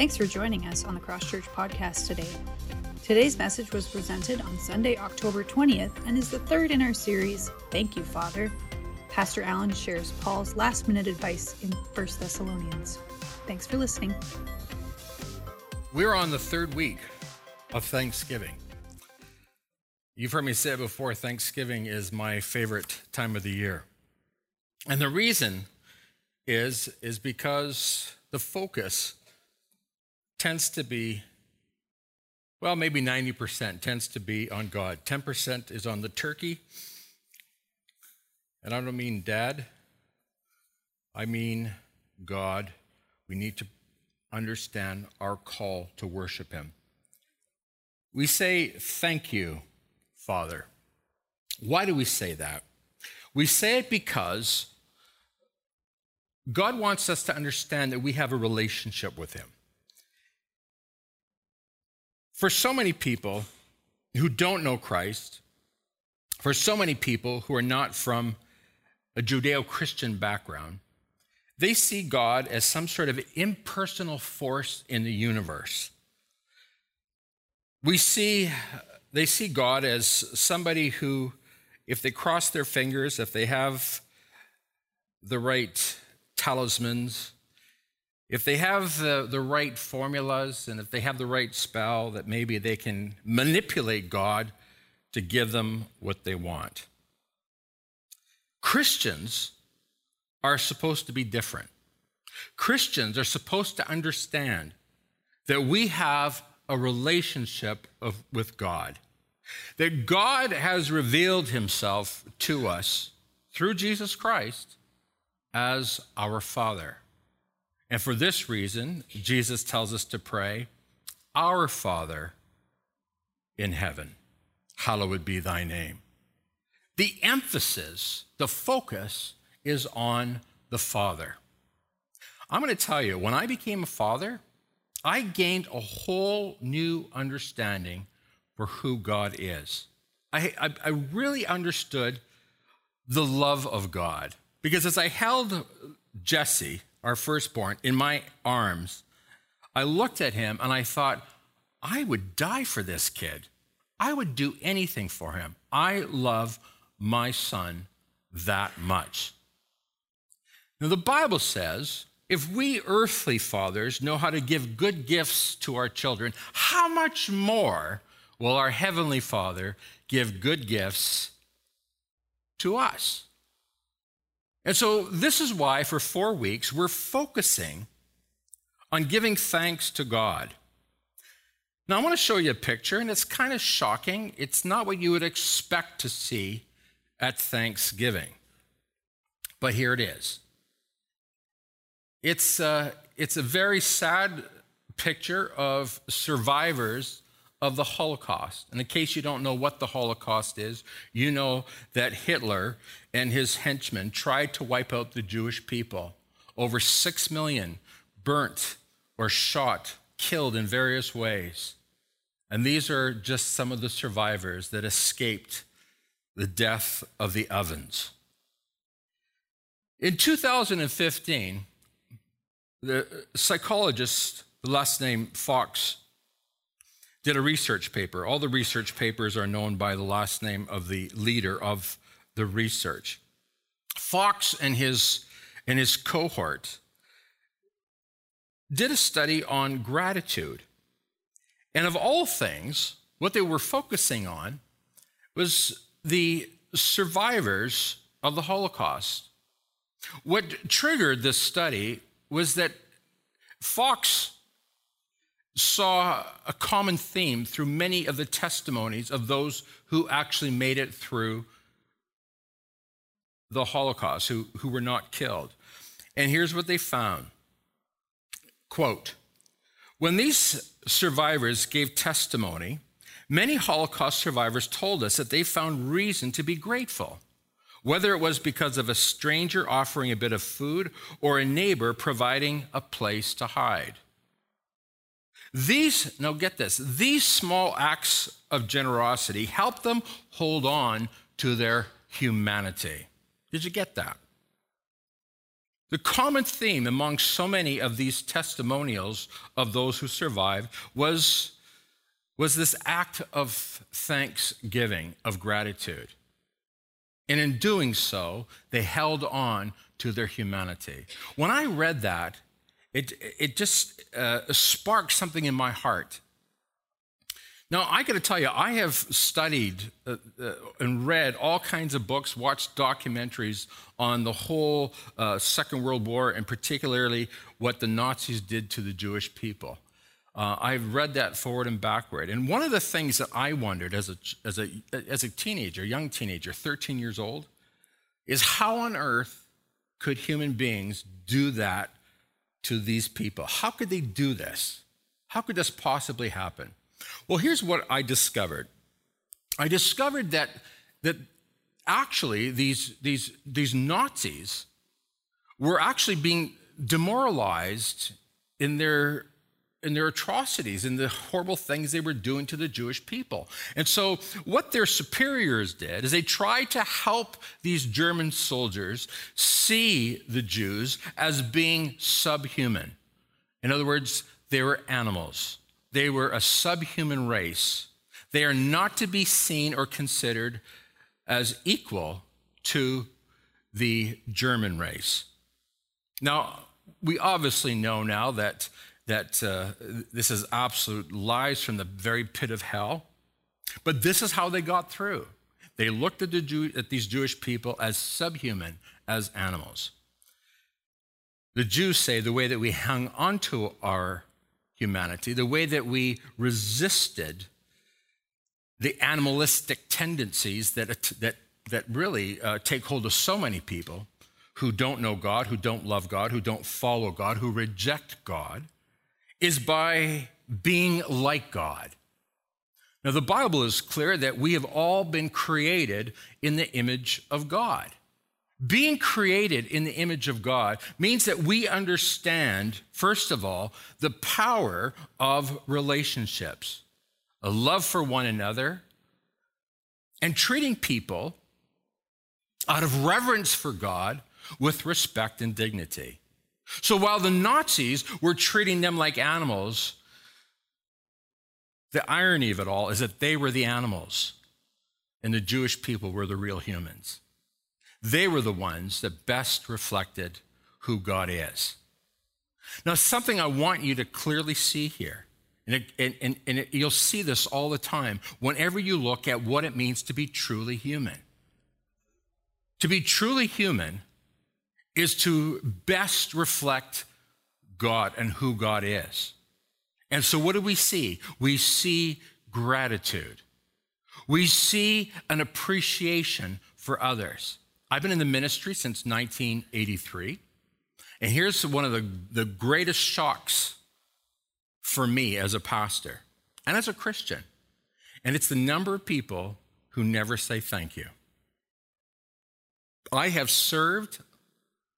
Thanks for joining us on the Cross Church podcast today. Today's message was presented on Sunday, October 20th, and is the third in our series, Thank You, Father. Pastor Allen shares Paul's last minute advice in 1 Thessalonians. Thanks for listening. We're on the third week of Thanksgiving. You've heard me say it before Thanksgiving is my favorite time of the year. And the reason is, is because the focus tends to be, well, maybe 90% tends to be on God. 10% is on the turkey. And I don't mean dad, I mean God. We need to understand our call to worship Him. We say, Thank you, Father. Why do we say that? We say it because God wants us to understand that we have a relationship with Him. For so many people who don't know Christ, for so many people who are not from a Judeo Christian background, they see God as some sort of impersonal force in the universe. We see, they see God as somebody who, if they cross their fingers, if they have the right talismans, if they have the, the right formulas and if they have the right spell, that maybe they can manipulate God to give them what they want. Christians are supposed to be different. Christians are supposed to understand that we have a relationship of, with God, that God has revealed himself to us through Jesus Christ as our Father. And for this reason, Jesus tells us to pray, Our Father in heaven, hallowed be thy name. The emphasis, the focus is on the Father. I'm going to tell you, when I became a father, I gained a whole new understanding for who God is. I, I, I really understood the love of God because as I held Jesse, our firstborn, in my arms, I looked at him and I thought, I would die for this kid. I would do anything for him. I love my son that much. Now, the Bible says if we earthly fathers know how to give good gifts to our children, how much more will our heavenly Father give good gifts to us? And so, this is why for four weeks we're focusing on giving thanks to God. Now, I want to show you a picture, and it's kind of shocking. It's not what you would expect to see at Thanksgiving, but here it is. It's, uh, it's a very sad picture of survivors of the Holocaust. And in case you don't know what the Holocaust is, you know that Hitler and his henchmen tried to wipe out the Jewish people. Over six million burnt or shot, killed in various ways. And these are just some of the survivors that escaped the death of the ovens. In 2015, the psychologist, the last name Fox, did a research paper. All the research papers are known by the last name of the leader of the research. Fox and his, and his cohort did a study on gratitude. And of all things, what they were focusing on was the survivors of the Holocaust. What triggered this study was that Fox saw a common theme through many of the testimonies of those who actually made it through the Holocaust, who, who were not killed. And here's what they found quote, when these survivors gave testimony, many Holocaust survivors told us that they found reason to be grateful, whether it was because of a stranger offering a bit of food or a neighbor providing a place to hide. These, now get this, these small acts of generosity help them hold on to their humanity. Did you get that? The common theme among so many of these testimonials of those who survived was, was this act of thanksgiving, of gratitude. And in doing so, they held on to their humanity. When I read that, it, it just uh, sparked something in my heart. Now, I got to tell you, I have studied uh, uh, and read all kinds of books, watched documentaries on the whole uh, Second World War, and particularly what the Nazis did to the Jewish people. Uh, I've read that forward and backward. And one of the things that I wondered as a, as a, as a teenager, young teenager, 13 years old, is how on earth could human beings do that to these people? How could they do this? How could this possibly happen? Well, here's what I discovered. I discovered that, that actually these, these, these Nazis were actually being demoralized in their in their atrocities and the horrible things they were doing to the Jewish people. And so, what their superiors did is they tried to help these German soldiers see the Jews as being subhuman. In other words, they were animals. They were a subhuman race. They are not to be seen or considered as equal to the German race. Now, we obviously know now that, that uh, this is absolute lies from the very pit of hell, but this is how they got through. They looked at, the Jew, at these Jewish people as subhuman, as animals. The Jews say the way that we hung onto our humanity, the way that we resisted the animalistic tendencies that, that, that really uh, take hold of so many people who don't know God, who don't love God, who don't follow God, who reject God, is by being like God. Now, the Bible is clear that we have all been created in the image of God. Being created in the image of God means that we understand, first of all, the power of relationships, a love for one another, and treating people out of reverence for God with respect and dignity. So while the Nazis were treating them like animals, the irony of it all is that they were the animals and the Jewish people were the real humans. They were the ones that best reflected who God is. Now, something I want you to clearly see here, and, it, and, and it, you'll see this all the time whenever you look at what it means to be truly human. To be truly human is to best reflect God and who God is. And so, what do we see? We see gratitude, we see an appreciation for others. I've been in the ministry since 1983. And here's one of the, the greatest shocks for me as a pastor and as a Christian. And it's the number of people who never say thank you. I have served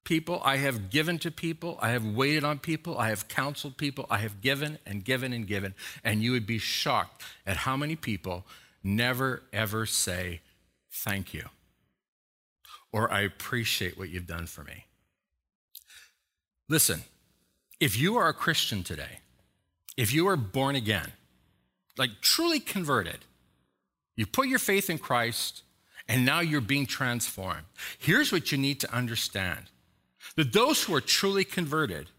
people, I have given to people, I have waited on people, I have counseled people, I have given and given and given. And you would be shocked at how many people never ever say thank you or I appreciate what you've done for me. Listen, if you are a Christian today, if you are born again, like truly converted, you put your faith in Christ, and now you're being transformed. Here's what you need to understand that those who are truly converted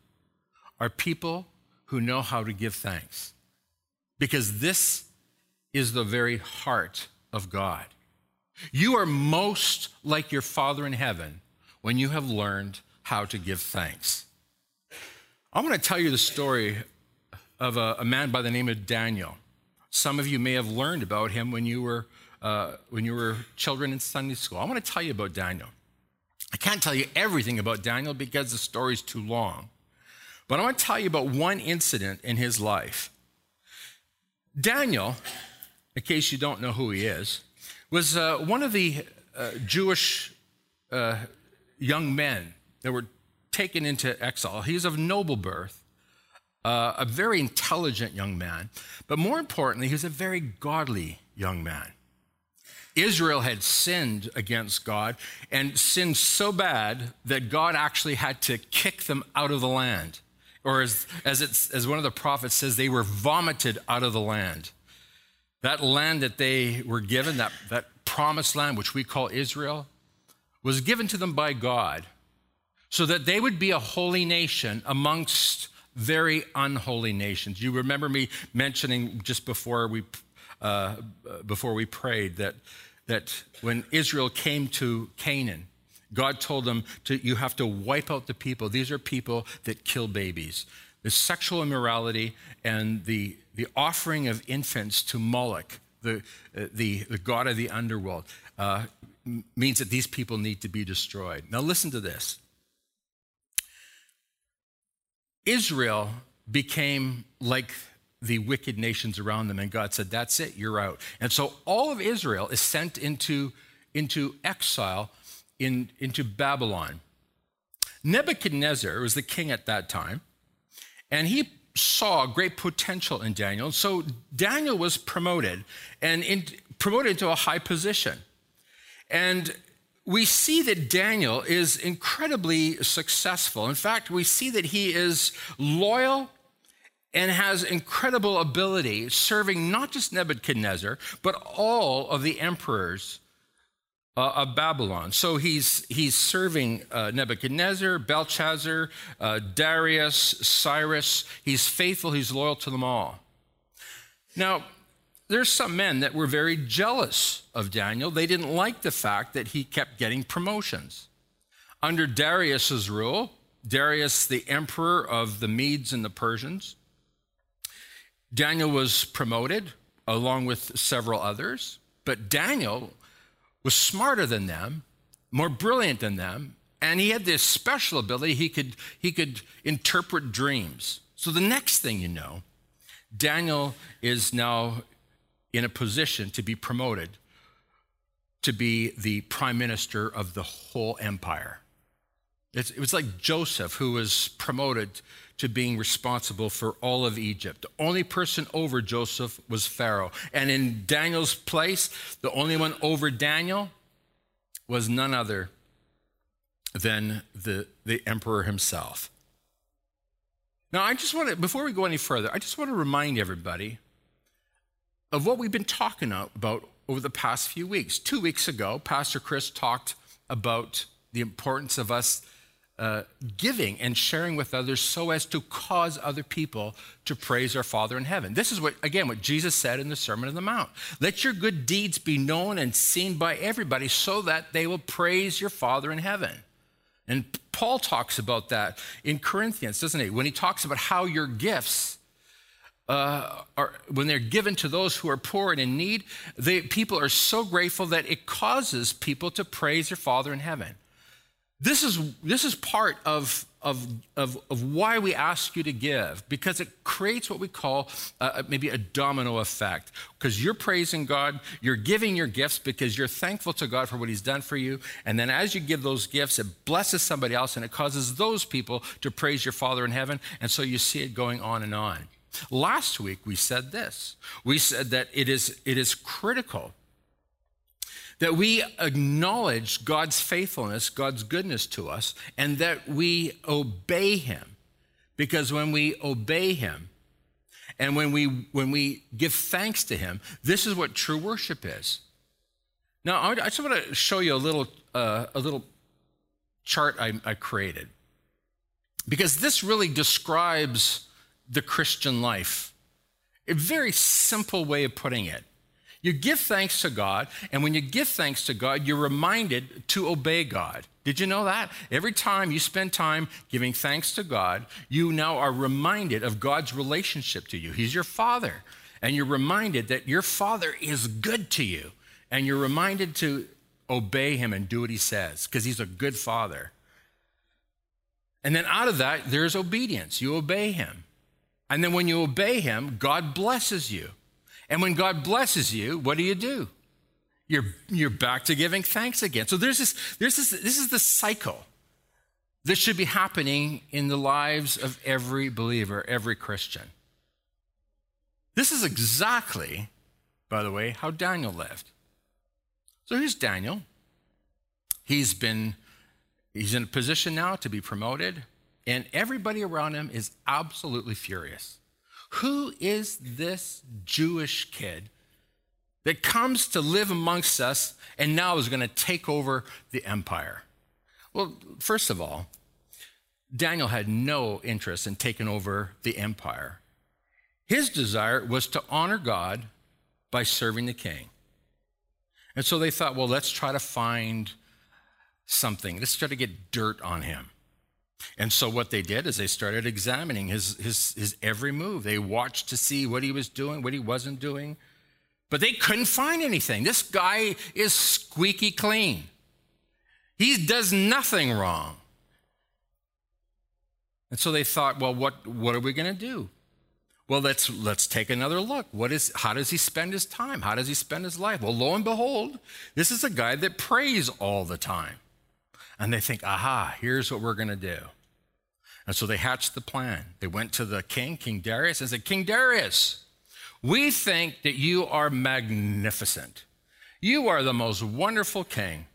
are people who know how to give thanks, because this is the very heart of God. You are most like your Father in heaven when you have learned how to give thanks. I'm going to tell you the story of a, a man by the name of Daniel. Some of you may have learned about him when you were, uh, when you were children in Sunday school. I want to tell you about Daniel. I can't tell you everything about Daniel because the story's too long. But I want to tell you about one incident in his life. Daniel, in case you don't know who he is, was uh, one of the uh, Jewish uh, young men that were taken into exile. He's of noble birth, uh, a very intelligent young man, but more importantly, he was a very godly young man. Israel had sinned against God and sinned so bad that God actually had to kick them out of the land. Or as, as, as one of the prophets says, they were vomited out of the land. That land that they were given, that, that promised land, which we call Israel, was given to them by God so that they would be a holy nation amongst very unholy nations. You remember me mentioning just before we, uh, before we prayed that, that when Israel came to Canaan, God told them to, you have to wipe out the people. These are people that kill babies. The sexual immorality and the, the offering of infants to Moloch, the, uh, the, the god of the underworld, uh, means that these people need to be destroyed. Now, listen to this Israel became like the wicked nations around them, and God said, That's it, you're out. And so all of Israel is sent into, into exile in, into Babylon. Nebuchadnezzar was the king at that time, and he saw great potential in Daniel. So Daniel was promoted and in, promoted into a high position. And we see that Daniel is incredibly successful. In fact, we see that he is loyal and has incredible ability serving not just Nebuchadnezzar, but all of the emperors uh, of Babylon. So he's, he's serving uh, Nebuchadnezzar, Belshazzar, uh, Darius, Cyrus. He's faithful, he's loyal to them all. Now, there's some men that were very jealous of Daniel. They didn't like the fact that he kept getting promotions. Under Darius's rule, Darius, the emperor of the Medes and the Persians, Daniel was promoted along with several others, but Daniel was smarter than them, more brilliant than them, and he had this special ability he could he could interpret dreams. So the next thing you know, Daniel is now in a position to be promoted to be the prime minister of the whole empire. It's, it was like Joseph, who was promoted to being responsible for all of Egypt. The only person over Joseph was Pharaoh. And in Daniel's place, the only one over Daniel was none other than the, the emperor himself. Now, I just want to, before we go any further, I just want to remind everybody of what we've been talking about over the past few weeks. Two weeks ago, Pastor Chris talked about the importance of us uh, giving and sharing with others so as to cause other people to praise our Father in heaven. This is what, again, what Jesus said in the Sermon on the Mount. Let your good deeds be known and seen by everybody so that they will praise your Father in heaven. And Paul talks about that in Corinthians, doesn't he? When he talks about how your gifts uh, are, when they're given to those who are poor and in need, they, people are so grateful that it causes people to praise their Father in heaven. This is, this is part of, of, of, of why we ask you to give, because it creates what we call uh, maybe a domino effect. Because you're praising God, you're giving your gifts because you're thankful to God for what He's done for you. And then as you give those gifts, it blesses somebody else and it causes those people to praise your Father in heaven. And so you see it going on and on. Last week, we said this. We said that it is, it is critical that we acknowledge God's faithfulness, God's goodness to us, and that we obey Him. Because when we obey Him, and when we, when we give thanks to Him, this is what true worship is. Now, I just want to show you a little, uh, a little chart I, I created. Because this really describes the Christian life. A very simple way of putting it. You give thanks to God, and when you give thanks to God, you're reminded to obey God. Did you know that? Every time you spend time giving thanks to God, you now are reminded of God's relationship to you. He's your Father, and you're reminded that your Father is good to you, and you're reminded to obey Him and do what He says, because He's a good Father. And then out of that, there's obedience. You obey Him. And then when you obey him, God blesses you. And when God blesses you, what do you do? You're, you're back to giving thanks again. So there's this, there's this, this is the cycle that should be happening in the lives of every believer, every Christian. This is exactly, by the way, how Daniel lived. So here's Daniel. He's been he's in a position now to be promoted, and everybody around him is absolutely furious. Who is this Jewish kid that comes to live amongst us and now is going to take over the empire? Well, first of all, Daniel had no interest in taking over the empire. His desire was to honor God by serving the king. And so they thought, well, let's try to find something. Let's try to get dirt on him. And so what they did is they started examining his, his, his every move. They watched to see what he was doing, what he wasn't doing. But they couldn't find anything. This guy is squeaky clean. He does nothing wrong. And so they thought, well, what, what are we going to do? Well, let's, let's take another look. What is, how does he spend his time? How does he spend his life? Well, lo and behold, this is a guy that prays all the time. And they think, aha, here's what we're going to do. And so they hatched the plan. They went to the king, King Darius, and said, King Darius, we think that you are magnificent. You are the most wonderful king.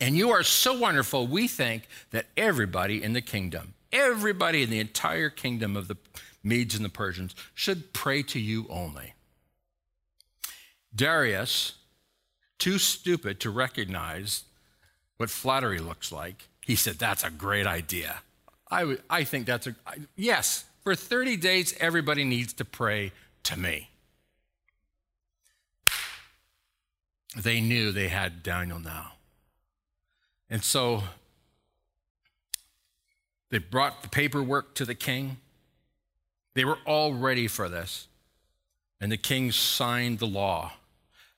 And you are so wonderful, we think that everybody in the kingdom, everybody in the entire kingdom of the Medes and the Persians, should pray to you only. Darius, too stupid to recognize what flattery looks like, he said, That's a great idea. I, I think that's a, yes, for 30 days, everybody needs to pray to me. They knew they had Daniel now. And so they brought the paperwork to the king. They were all ready for this. And the king signed the law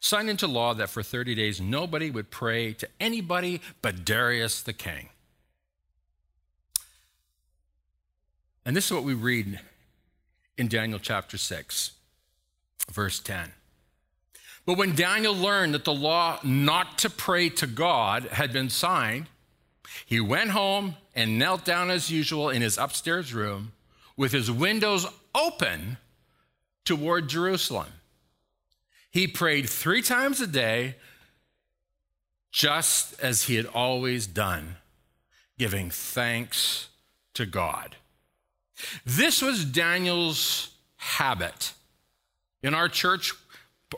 signed into law that for 30 days nobody would pray to anybody but Darius the king. And this is what we read in Daniel chapter 6, verse 10. But when Daniel learned that the law not to pray to God had been signed, he went home and knelt down as usual in his upstairs room with his windows open toward Jerusalem. He prayed three times a day, just as he had always done, giving thanks to God. This was Daniel's habit. In our church,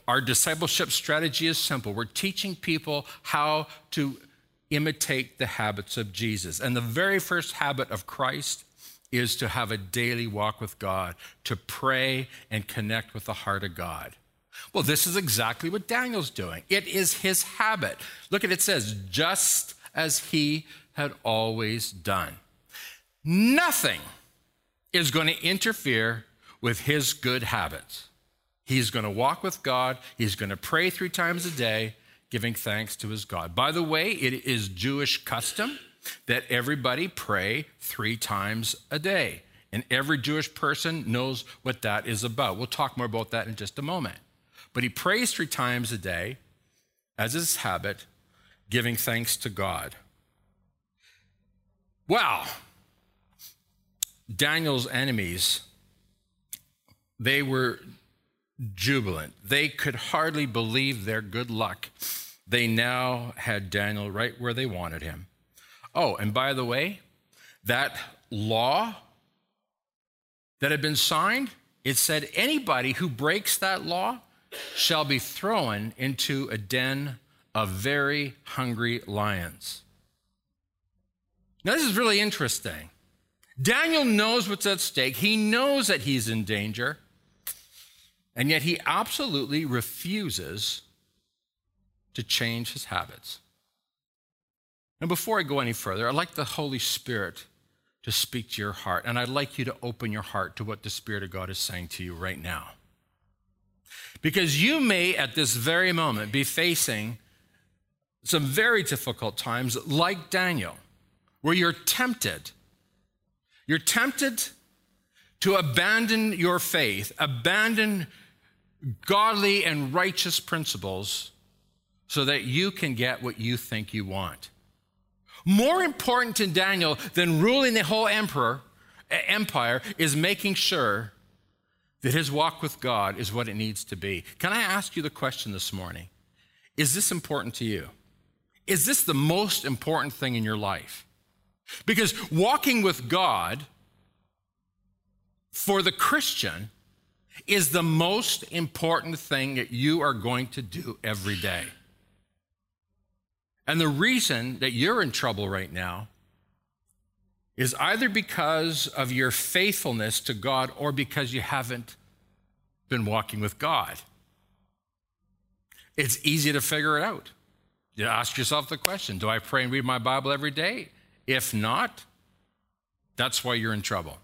our discipleship strategy is simple. We're teaching people how to imitate the habits of Jesus. And the very first habit of Christ is to have a daily walk with God, to pray and connect with the heart of God. Well, this is exactly what Daniel's doing. It is his habit. Look at it, says, just as he had always done. Nothing is going to interfere with his good habits. He's going to walk with God, he's going to pray three times a day, giving thanks to his God. By the way, it is Jewish custom that everybody pray three times a day. And every Jewish person knows what that is about. We'll talk more about that in just a moment. But he prays three times a day, as his habit, giving thanks to God. Wow. Daniel's enemies, they were jubilant. They could hardly believe their good luck. They now had Daniel right where they wanted him. Oh, and by the way, that law that had been signed, it said anybody who breaks that law shall be thrown into a den of very hungry lions. Now, this is really interesting. Daniel knows what's at stake, he knows that he's in danger, and yet he absolutely refuses to change his habits. And before I go any further, I'd like the Holy Spirit to speak to your heart, and I'd like you to open your heart to what the Spirit of God is saying to you right now. Because you may, at this very moment, be facing some very difficult times, like Daniel, where you're tempted. You're tempted to abandon your faith, abandon godly and righteous principles so that you can get what you think you want. More important to Daniel than ruling the whole emperor, empire is making sure that his walk with God is what it needs to be. Can I ask you the question this morning? Is this important to you? Is this the most important thing in your life? Because walking with God for the Christian is the most important thing that you are going to do every day. And the reason that you're in trouble right now is either because of your faithfulness to God or because you haven't been walking with God. It's easy to figure it out. You ask yourself the question Do I pray and read my Bible every day? If not, that's why you're in trouble.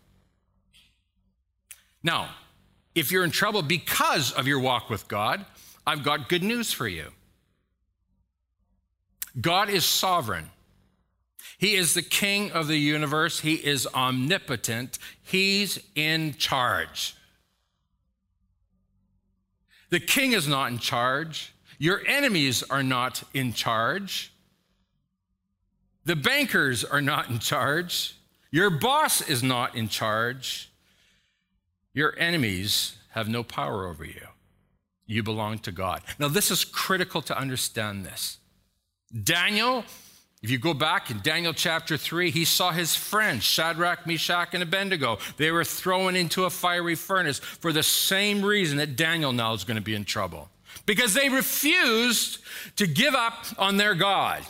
Now, if you're in trouble because of your walk with God, I've got good news for you. God is sovereign. He is the king of the universe. He is omnipotent. He's in charge. The king is not in charge. Your enemies are not in charge. The bankers are not in charge. Your boss is not in charge. Your enemies have no power over you. You belong to God. Now, this is critical to understand this. Daniel, if you go back in Daniel chapter 3, he saw his friends, Shadrach, Meshach, and Abednego. They were thrown into a fiery furnace for the same reason that Daniel now is going to be in trouble. Because they refused to give up on their God.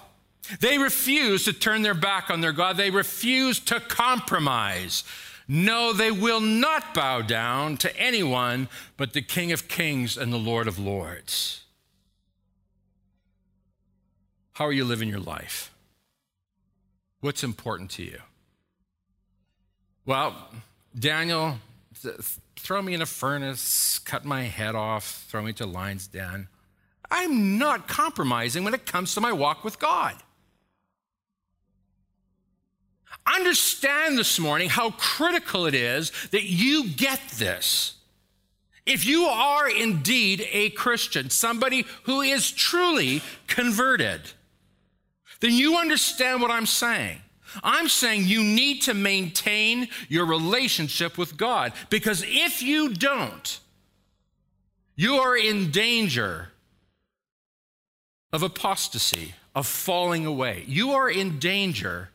They refuse to turn their back on their God. They refuse to compromise. No, they will not bow down to anyone but the King of Kings and the Lord of Lords. How are you living your life? What's important to you? Well, Daniel, throw me in a furnace, cut my head off, throw me to lion's den. I'm not compromising when it comes to my walk with God. Understand this morning how critical it is that you get this. If you are indeed a Christian, somebody who is truly converted, then you understand what I'm saying. I'm saying you need to maintain your relationship with God because if you don't, you are in danger of apostasy, of falling away. You are in danger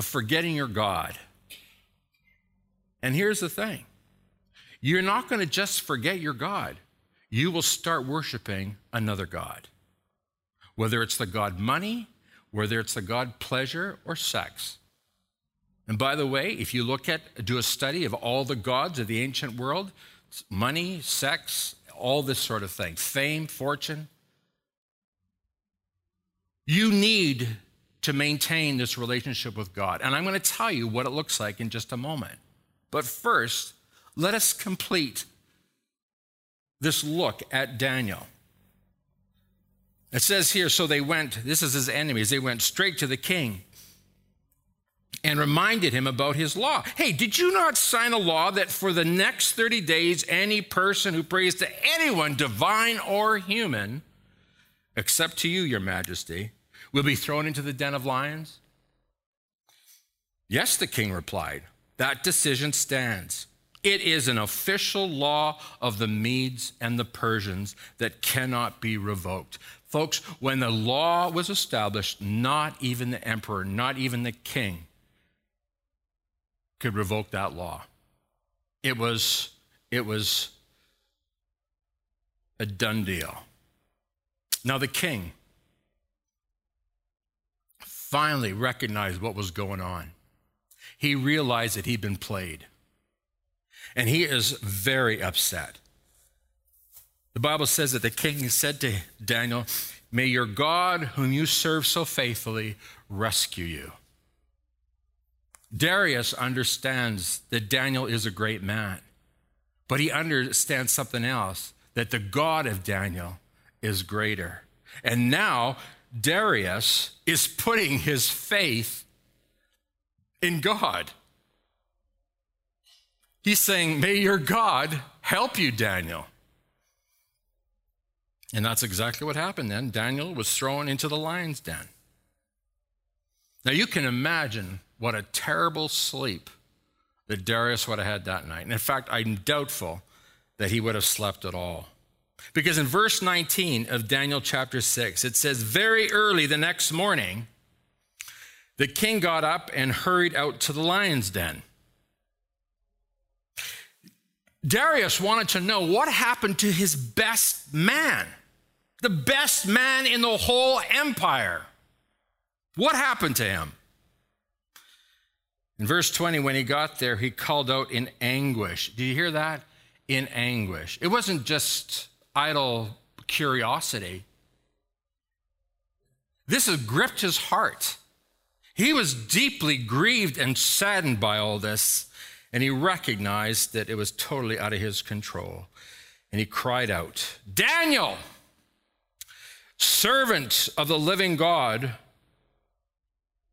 of forgetting your God. And here's the thing you're not going to just forget your God, you will start worshiping another God. Whether it's the God money, whether it's the God pleasure or sex. And by the way, if you look at, do a study of all the gods of the ancient world, money, sex, all this sort of thing, fame, fortune, you need to maintain this relationship with God. And I'm going to tell you what it looks like in just a moment. But first, let us complete this look at Daniel. It says here, so they went, this is his enemies, they went straight to the king and reminded him about his law. Hey, did you not sign a law that for the next 30 days, any person who prays to anyone, divine or human, except to you, your majesty, will be thrown into the den of lions? Yes, the king replied. That decision stands. It is an official law of the Medes and the Persians that cannot be revoked. Folks, when the law was established, not even the emperor, not even the king could revoke that law. It was, it was a done deal. Now, the king, finally recognized what was going on. He realized that he'd been played. And he is very upset. The Bible says that the king said to Daniel, May your God, whom you serve so faithfully, rescue you. Darius understands that Daniel is a great man, but he understands something else that the God of Daniel is greater. And now Darius is putting his faith in God. He's saying, May your God help you, Daniel. And that's exactly what happened then. Daniel was thrown into the lion's den. Now you can imagine what a terrible sleep that Darius would have had that night. And in fact, I'm doubtful that he would have slept at all. Because in verse 19 of Daniel chapter 6, it says, Very early the next morning, the king got up and hurried out to the lion's den. Darius wanted to know what happened to his best man, the best man in the whole empire. What happened to him? In verse 20, when he got there, he called out in anguish. Do you hear that? In anguish. It wasn't just idle curiosity. This has gripped his heart. He was deeply grieved and saddened by all this. And he recognized that it was totally out of his control. And he cried out, Daniel, servant of the living God,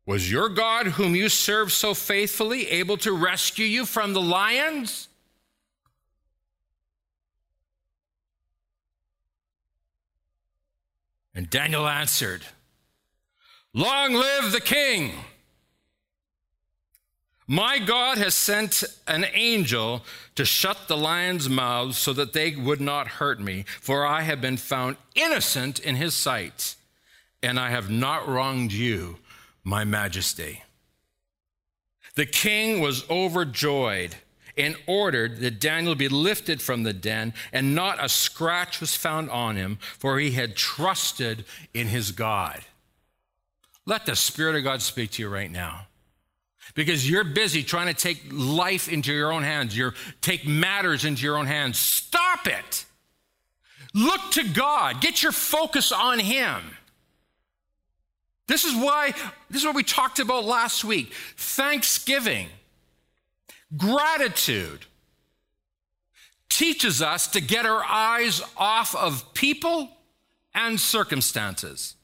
was your God, whom you served so faithfully, able to rescue you from the lions? And Daniel answered, Long live the king! My God has sent an angel to shut the lions' mouths so that they would not hurt me, for I have been found innocent in his sight, and I have not wronged you, my majesty. The king was overjoyed and ordered that Daniel be lifted from the den, and not a scratch was found on him, for he had trusted in his God. Let the Spirit of God speak to you right now because you're busy trying to take life into your own hands. You take matters into your own hands. Stop it. Look to God. Get your focus on Him. This is why, this is what we talked about last week. Thanksgiving, gratitude teaches us to get our eyes off of people and circumstances.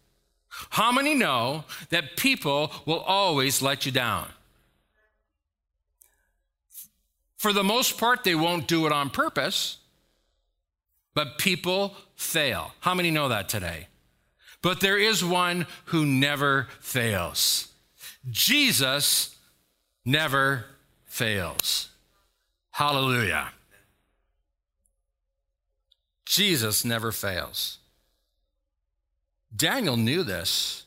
How many know that people will always let you down? For the most part, they won't do it on purpose, but people fail. How many know that today? But there is one who never fails. Jesus never fails. Hallelujah. Jesus never fails. Daniel knew this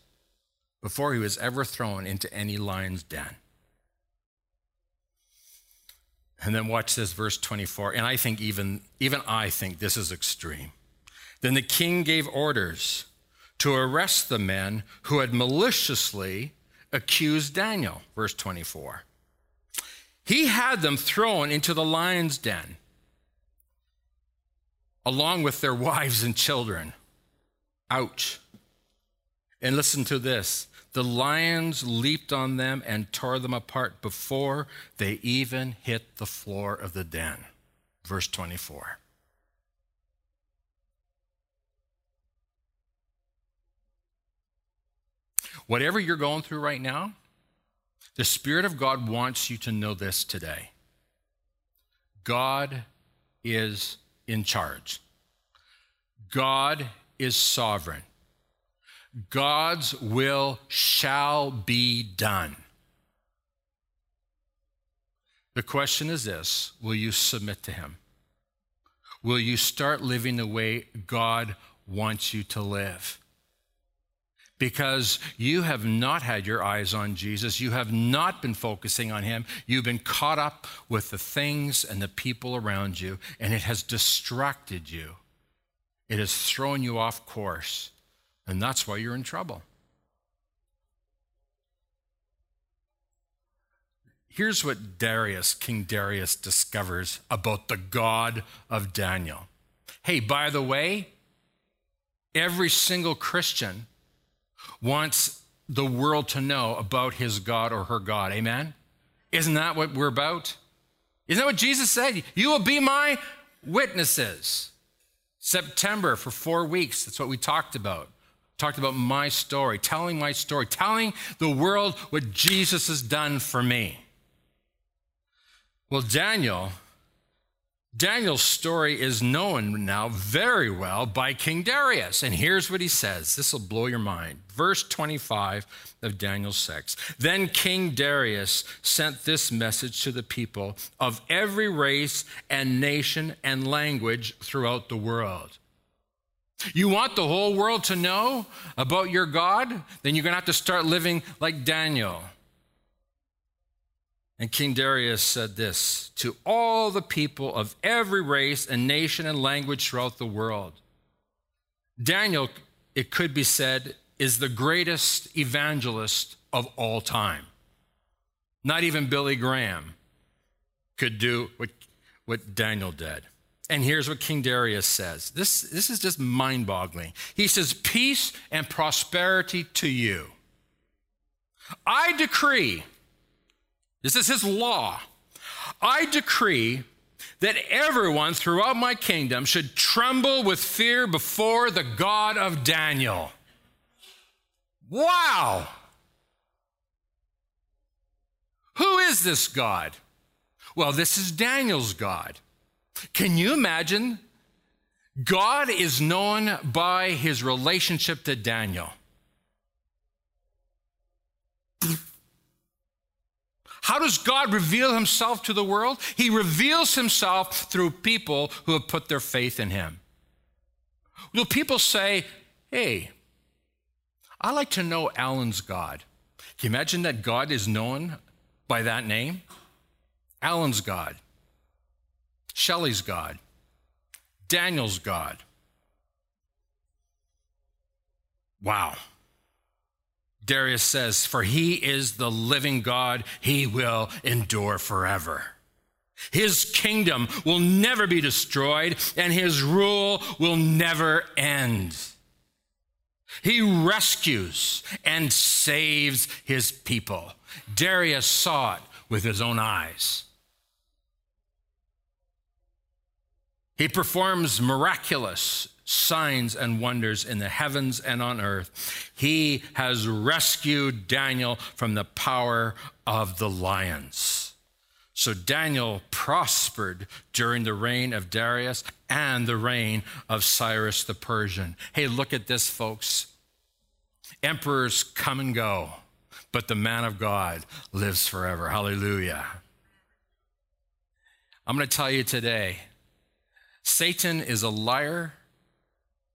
before he was ever thrown into any lion's den. And then watch this, verse 24. And I think even, even I think this is extreme. Then the king gave orders to arrest the men who had maliciously accused Daniel. Verse 24. He had them thrown into the lion's den along with their wives and children. Ouch. And listen to this the lions leaped on them and tore them apart before they even hit the floor of the den. Verse 24. Whatever you're going through right now, the Spirit of God wants you to know this today. God is in charge. God is sovereign. God's will shall be done. The question is this Will you submit to Him? Will you start living the way God wants you to live? Because you have not had your eyes on Jesus. You have not been focusing on Him. You've been caught up with the things and the people around you, and it has distracted you. It has thrown you off course. And that's why you're in trouble. Here's what Darius, King Darius, discovers about the God of Daniel. Hey, by the way, every single Christian wants the world to know about his God or her God. Amen? Isn't that what we're about? Isn't that what Jesus said? You will be my witnesses. September for four weeks, that's what we talked about talked about my story, telling my story, telling the world what Jesus has done for me. Well, Daniel, Daniel's story is known now very well by King Darius. And here's what he says this will blow your mind. Verse 25 of Daniel 6. Then King Darius sent this message to the people of every race and nation and language throughout the world. You want the whole world to know about your God? Then you're going to have to start living like Daniel. And King Darius said this to all the people of every race and nation and language throughout the world. Daniel, it could be said, is the greatest evangelist of all time. Not even Billy Graham could do what, what Daniel did. And here's what King Darius says this, this is just mind boggling. He says, Peace and prosperity to you. I decree, this is his law, I decree that everyone throughout my kingdom should tremble with fear before the God of Daniel. Wow! Who is this God? Well, this is Daniel's God. Can you imagine? God is known by his relationship to Daniel. How does God reveal himself to the world? He reveals himself through people who have put their faith in him. Will people say, hey, I like to know Alan's God? Can you imagine that God is known by that name? Alan's God. Shelley's God, Daniel's God. Wow. Darius says, For he is the living God, he will endure forever. His kingdom will never be destroyed, and his rule will never end. He rescues and saves his people. Darius saw it with his own eyes. He performs miraculous signs and wonders in the heavens and on earth. He has rescued Daniel from the power of the lions. So Daniel prospered during the reign of Darius and the reign of Cyrus the Persian. Hey, look at this, folks. Emperors come and go, but the man of God lives forever. Hallelujah. I'm going to tell you today Satan is a liar,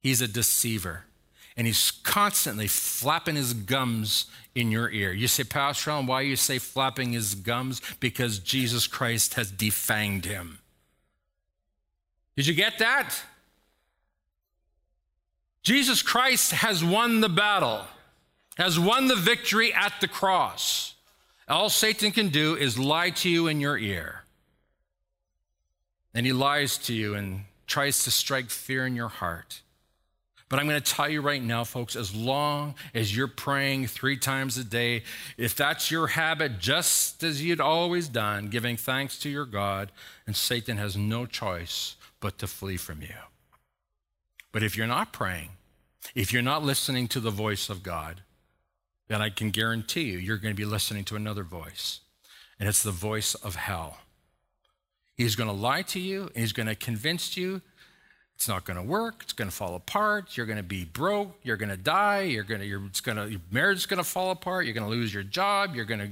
he's a deceiver, and he's constantly flapping his gums in your ear. You say, Pastor Allen, why you say flapping his gums? Because Jesus Christ has defanged him. Did you get that? Jesus Christ has won the battle, has won the victory at the cross. All Satan can do is lie to you in your ear. And he lies to you and tries to strike fear in your heart. But I'm going to tell you right now, folks, as long as you're praying three times a day, if that's your habit, just as you'd always done, giving thanks to your God, and Satan has no choice but to flee from you. But if you're not praying, if you're not listening to the voice of God, then I can guarantee you, you're going to be listening to another voice. And it's the voice of hell. He's going to lie to you, and he's going to convince you it's not going to work. It's going to fall apart. You're going to be broke. You're going to die. You're going to, you're, it's going to, your marriage is going to fall apart. You're going to lose your job. You're going to,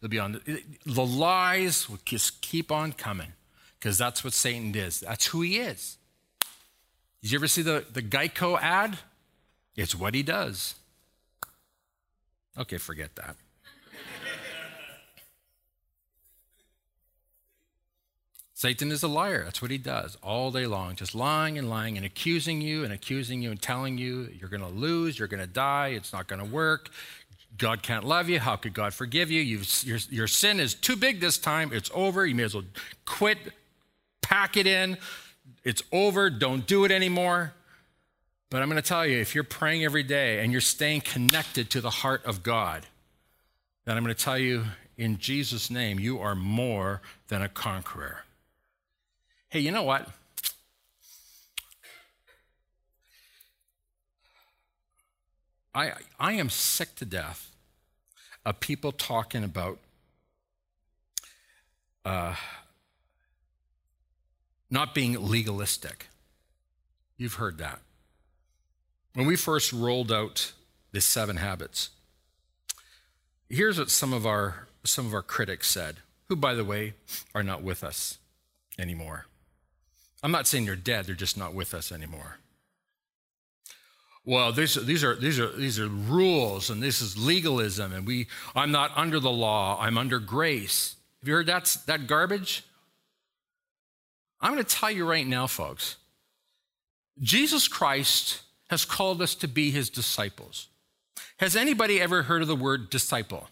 you'll be on the, the lies will just keep on coming because that's what Satan is. That's who he is. Did you ever see the, the Geico ad? It's what he does. Okay, forget that. Satan is a liar. That's what he does all day long, just lying and lying and accusing you and accusing you and telling you you're going to lose, you're going to die, it's not going to work. God can't love you. How could God forgive you? your, your sin is too big this time. It's over. You may as well quit, pack it in. It's over. Don't do it anymore. But I'm going to tell you if you're praying every day and you're staying connected to the heart of God, then I'm going to tell you in Jesus' name, you are more than a conqueror. Hey, you know what? I, I am sick to death of people talking about uh, not being legalistic. You've heard that. When we first rolled out the seven habits, here's what some of our some of our critics said, who by the way are not with us anymore. I'm not saying they're dead, they're just not with us anymore. well, these, these, are, these, are, these are rules and this is legalism and we, I'm not under the law, I'm under grace. Have you heard that, that garbage? I'm going to tell you right now, folks. Jesus Christ has called us to be his disciples. Has anybody ever heard of the word disciple?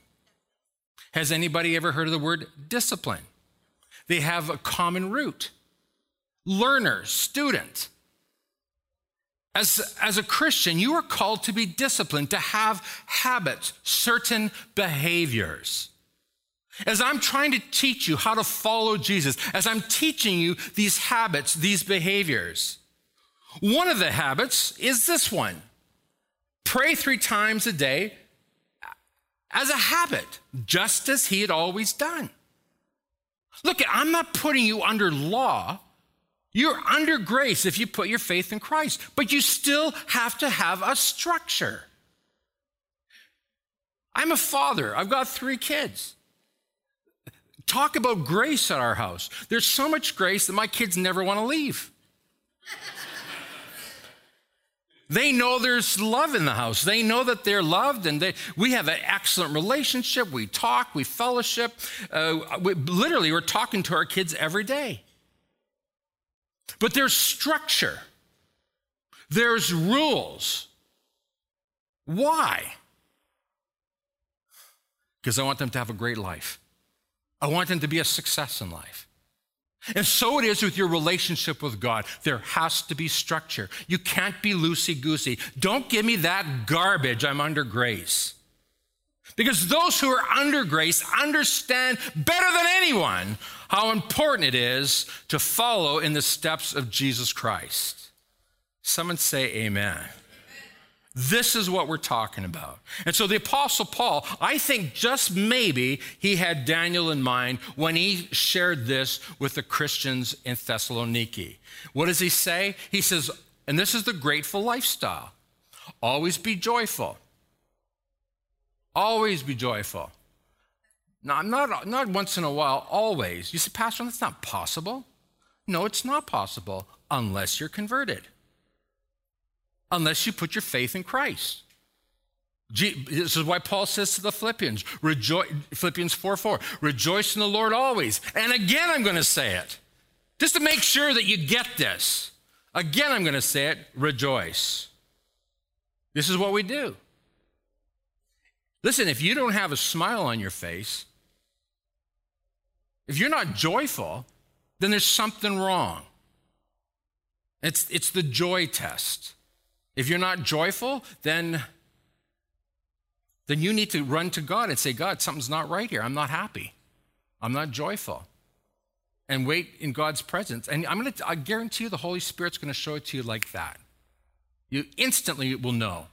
Has anybody ever heard of the word discipline? They have a common root learner, student. As, as a Christian, you are called to be disciplined, to have habits, certain behaviors. As I'm trying to teach you how to follow Jesus, as I'm teaching you these habits, these behaviors, one of the habits is this one pray three times a day as a habit, just as he had always done. Look, I'm not putting you under law. You're under grace if you put your faith in Christ, but you still have to have a structure. I'm a father, I've got three kids. Talk about grace at our house. There's so much grace that my kids never want to leave. They know there's love in the house. They know that they're loved, and they, we have an excellent relationship. We talk, we fellowship. Uh, we, literally, we're talking to our kids every day. But there's structure, there's rules. Why? Because I want them to have a great life. I want them to be a success in life. And so it is with your relationship with God. There has to be structure. You can't be loosey goosey. Don't give me that garbage. I'm under grace. Because those who are under grace understand better than anyone how important it is to follow in the steps of Jesus Christ. Someone say, Amen. This is what we're talking about. And so the Apostle Paul, I think just maybe he had Daniel in mind when he shared this with the Christians in Thessaloniki. What does he say? He says, and this is the grateful lifestyle always be joyful. Always be joyful. Now, not, not once in a while, always. You say, Pastor, that's not possible. No, it's not possible unless you're converted unless you put your faith in Christ. This is why Paul says to the Philippians, rejoice, Philippians 4 4, rejoice in the Lord always. And again, I'm going to say it, just to make sure that you get this. Again, I'm going to say it, rejoice. This is what we do. Listen, if you don't have a smile on your face, if you're not joyful, then there's something wrong. It's, it's the joy test. If you're not joyful, then, then you need to run to God and say, God, something's not right here. I'm not happy. I'm not joyful. And wait in God's presence. And I'm gonna I guarantee you the Holy Spirit's gonna show it to you like that. You instantly will know.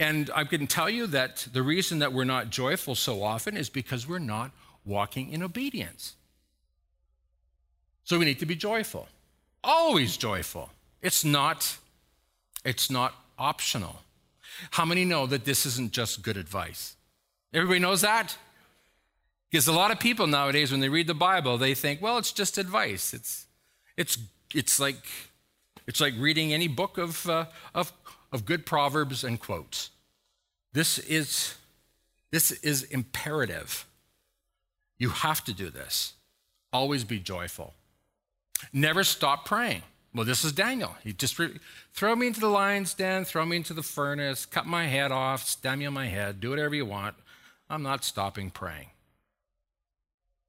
And I can tell you that the reason that we're not joyful so often is because we're not walking in obedience. So we need to be joyful, always joyful. It's not it's not optional. How many know that this isn't just good advice? Everybody knows that? Because a lot of people nowadays, when they read the Bible, they think, well, it's just advice. It's, it's, it's, like, it's like reading any book of, uh, of, of good proverbs and quotes. This is, this is imperative. You have to do this. Always be joyful. Never stop praying. Well, this is Daniel. He just re- throw me into the lion's den, throw me into the furnace, cut my head off, stab me on my head, do whatever you want. I'm not stopping praying.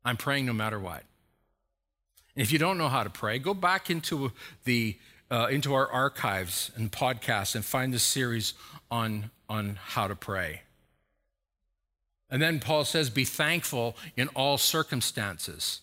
I'm praying no matter what. And If you don't know how to pray, go back into the uh, into our archives and podcasts and find the series on on how to pray. And then Paul says, "Be thankful in all circumstances."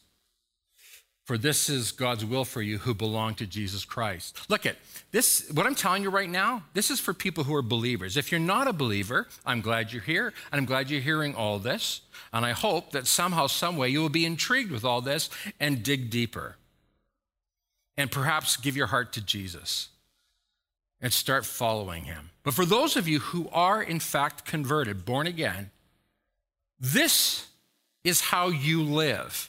For this is God's will for you who belong to Jesus Christ. Look at this, what I'm telling you right now, this is for people who are believers. If you're not a believer, I'm glad you're here, and I'm glad you're hearing all this. And I hope that somehow, someway, you will be intrigued with all this and dig deeper. And perhaps give your heart to Jesus and start following him. But for those of you who are, in fact, converted, born again, this is how you live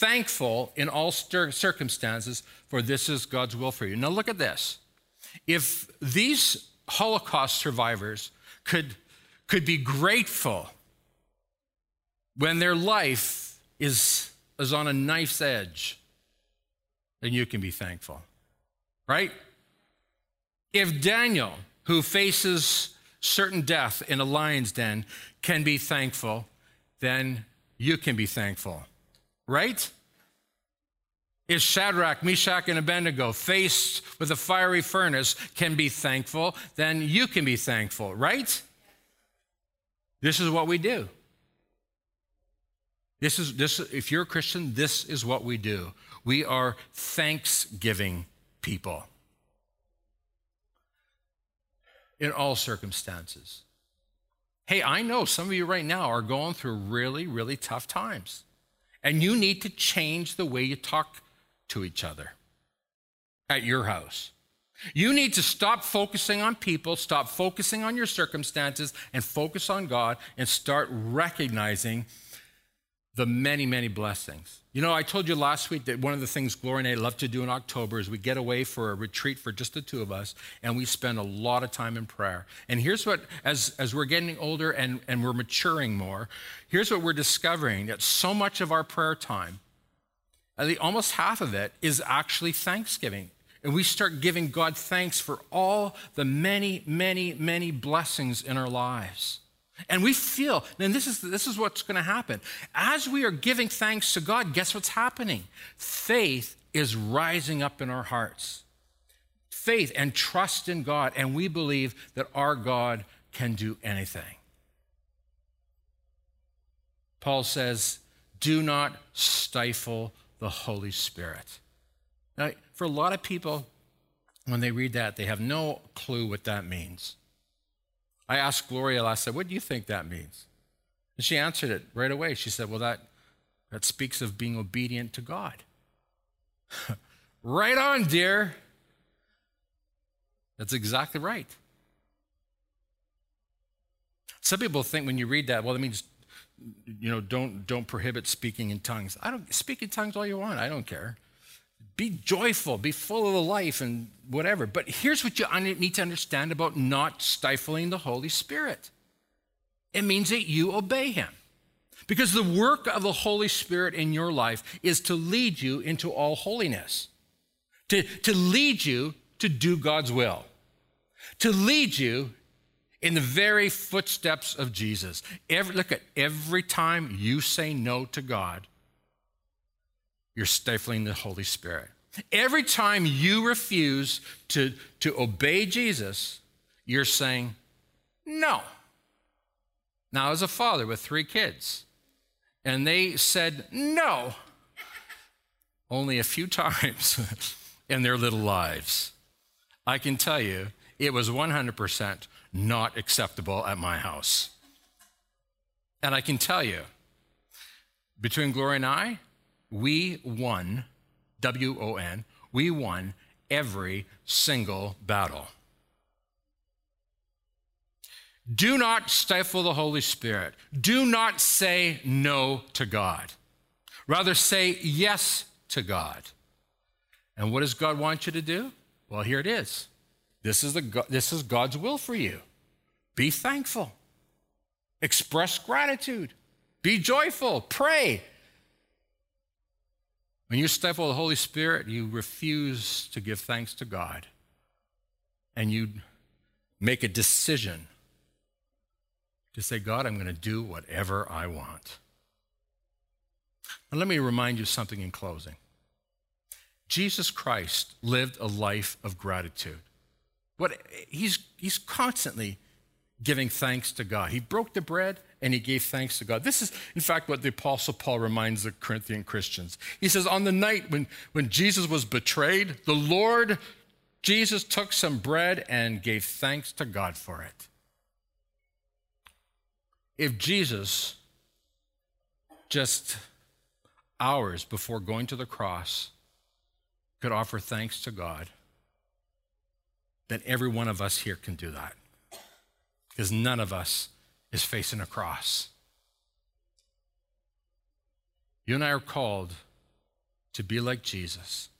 thankful in all circumstances, for this is God's will for you. Now, look at this. If these Holocaust survivors could, could be grateful when their life is, is on a knife's edge, then you can be thankful, right? If Daniel, who faces certain death in a lion's den, can be thankful, then you can be thankful, right? If Shadrach, Meshach, and Abednego, faced with a fiery furnace, can be thankful, then you can be thankful, right? This is what we do. This is this if you're a Christian, this is what we do. We are thanksgiving people in all circumstances. Hey, I know some of you right now are going through really, really tough times. And you need to change the way you talk to each other at your house. You need to stop focusing on people, stop focusing on your circumstances, and focus on God and start recognizing the many, many blessings. You know, I told you last week that one of the things Gloria and I love to do in October is we get away for a retreat for just the two of us, and we spend a lot of time in prayer. And here's what, as, as we're getting older and, and we're maturing more, here's what we're discovering that so much of our prayer time, almost half of it, is actually thanksgiving. And we start giving God thanks for all the many, many, many blessings in our lives. And we feel, and this is, this is what's going to happen. As we are giving thanks to God, guess what's happening? Faith is rising up in our hearts. Faith and trust in God, and we believe that our God can do anything. Paul says, do not stifle the Holy Spirit. Now, for a lot of people, when they read that, they have no clue what that means. I asked Gloria, I said, What do you think that means? And she answered it right away. She said, Well, that, that speaks of being obedient to God. right on, dear. That's exactly right. Some people think when you read that, well, it means, you know, don't, don't prohibit speaking in tongues. I don't speak in tongues all you want. I don't care. Be joyful, be full of the life and whatever. But here's what you need to understand about not stifling the Holy Spirit it means that you obey Him. Because the work of the Holy Spirit in your life is to lead you into all holiness, to, to lead you to do God's will, to lead you in the very footsteps of Jesus. Every, look at every time you say no to God, you're stifling the Holy Spirit. Every time you refuse to, to obey Jesus, you're saying, no. Now, as a father with three kids, and they said no only a few times in their little lives, I can tell you it was 100% not acceptable at my house. And I can tell you, between Gloria and I, we won, W O N, we won every single battle. Do not stifle the Holy Spirit. Do not say no to God. Rather, say yes to God. And what does God want you to do? Well, here it is. This is, the, this is God's will for you. Be thankful, express gratitude, be joyful, pray, when you stifle the Holy Spirit, you refuse to give thanks to God. And you make a decision to say, God, I'm going to do whatever I want. And let me remind you something in closing. Jesus Christ lived a life of gratitude. What he's, he's constantly giving thanks to God. He broke the bread and he gave thanks to God. This is, in fact, what the Apostle Paul reminds the Corinthian Christians. He says, On the night when, when Jesus was betrayed, the Lord Jesus took some bread and gave thanks to God for it. If Jesus, just hours before going to the cross, could offer thanks to God, then every one of us here can do that. Because none of us is facing a cross. You and I are called to be like Jesus.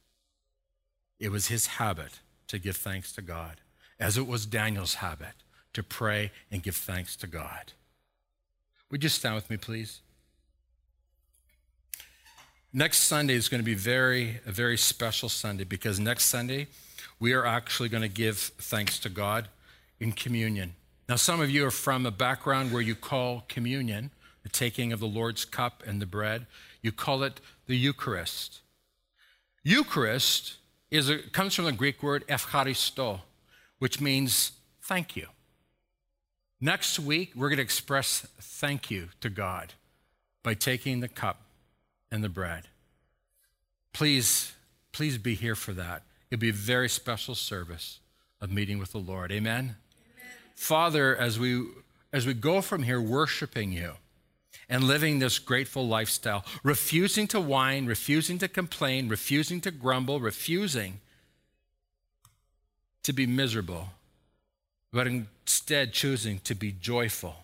It was his habit to give thanks to God, as it was Daniel's habit to pray and give thanks to God. Would you stand with me, please? Next Sunday is going to be very, a very special Sunday because next Sunday we are actually going to give thanks to God in communion. Now, some of you are from a background where you call communion, the taking of the Lord's cup and the bread, you call it the Eucharist. Eucharist is a, comes from the Greek word eucharisto, which means thank you. Next week, we're going to express thank you to God by taking the cup and the bread. Please, please be here for that. It'll be a very special service of meeting with the Lord. Amen? Father, as we as we go from here worshiping you and living this grateful lifestyle, refusing to whine, refusing to complain, refusing to grumble, refusing to be miserable, but instead choosing to be joyful,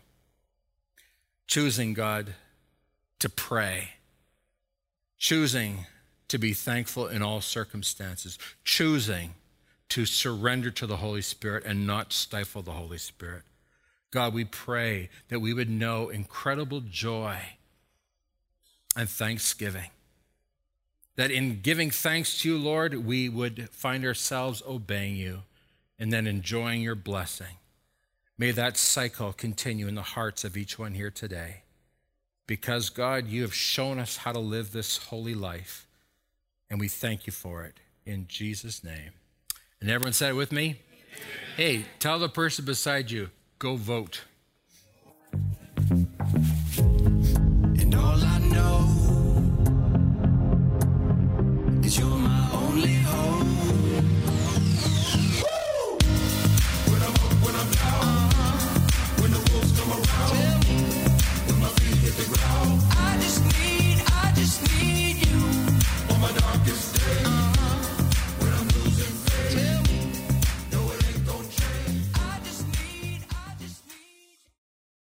choosing, God, to pray, choosing to be thankful in all circumstances, choosing to surrender to the Holy Spirit and not stifle the Holy Spirit. God, we pray that we would know incredible joy and thanksgiving. That in giving thanks to you, Lord, we would find ourselves obeying you and then enjoying your blessing. May that cycle continue in the hearts of each one here today. Because, God, you have shown us how to live this holy life, and we thank you for it. In Jesus' name. And everyone said it with me? Hey, tell the person beside you, go vote.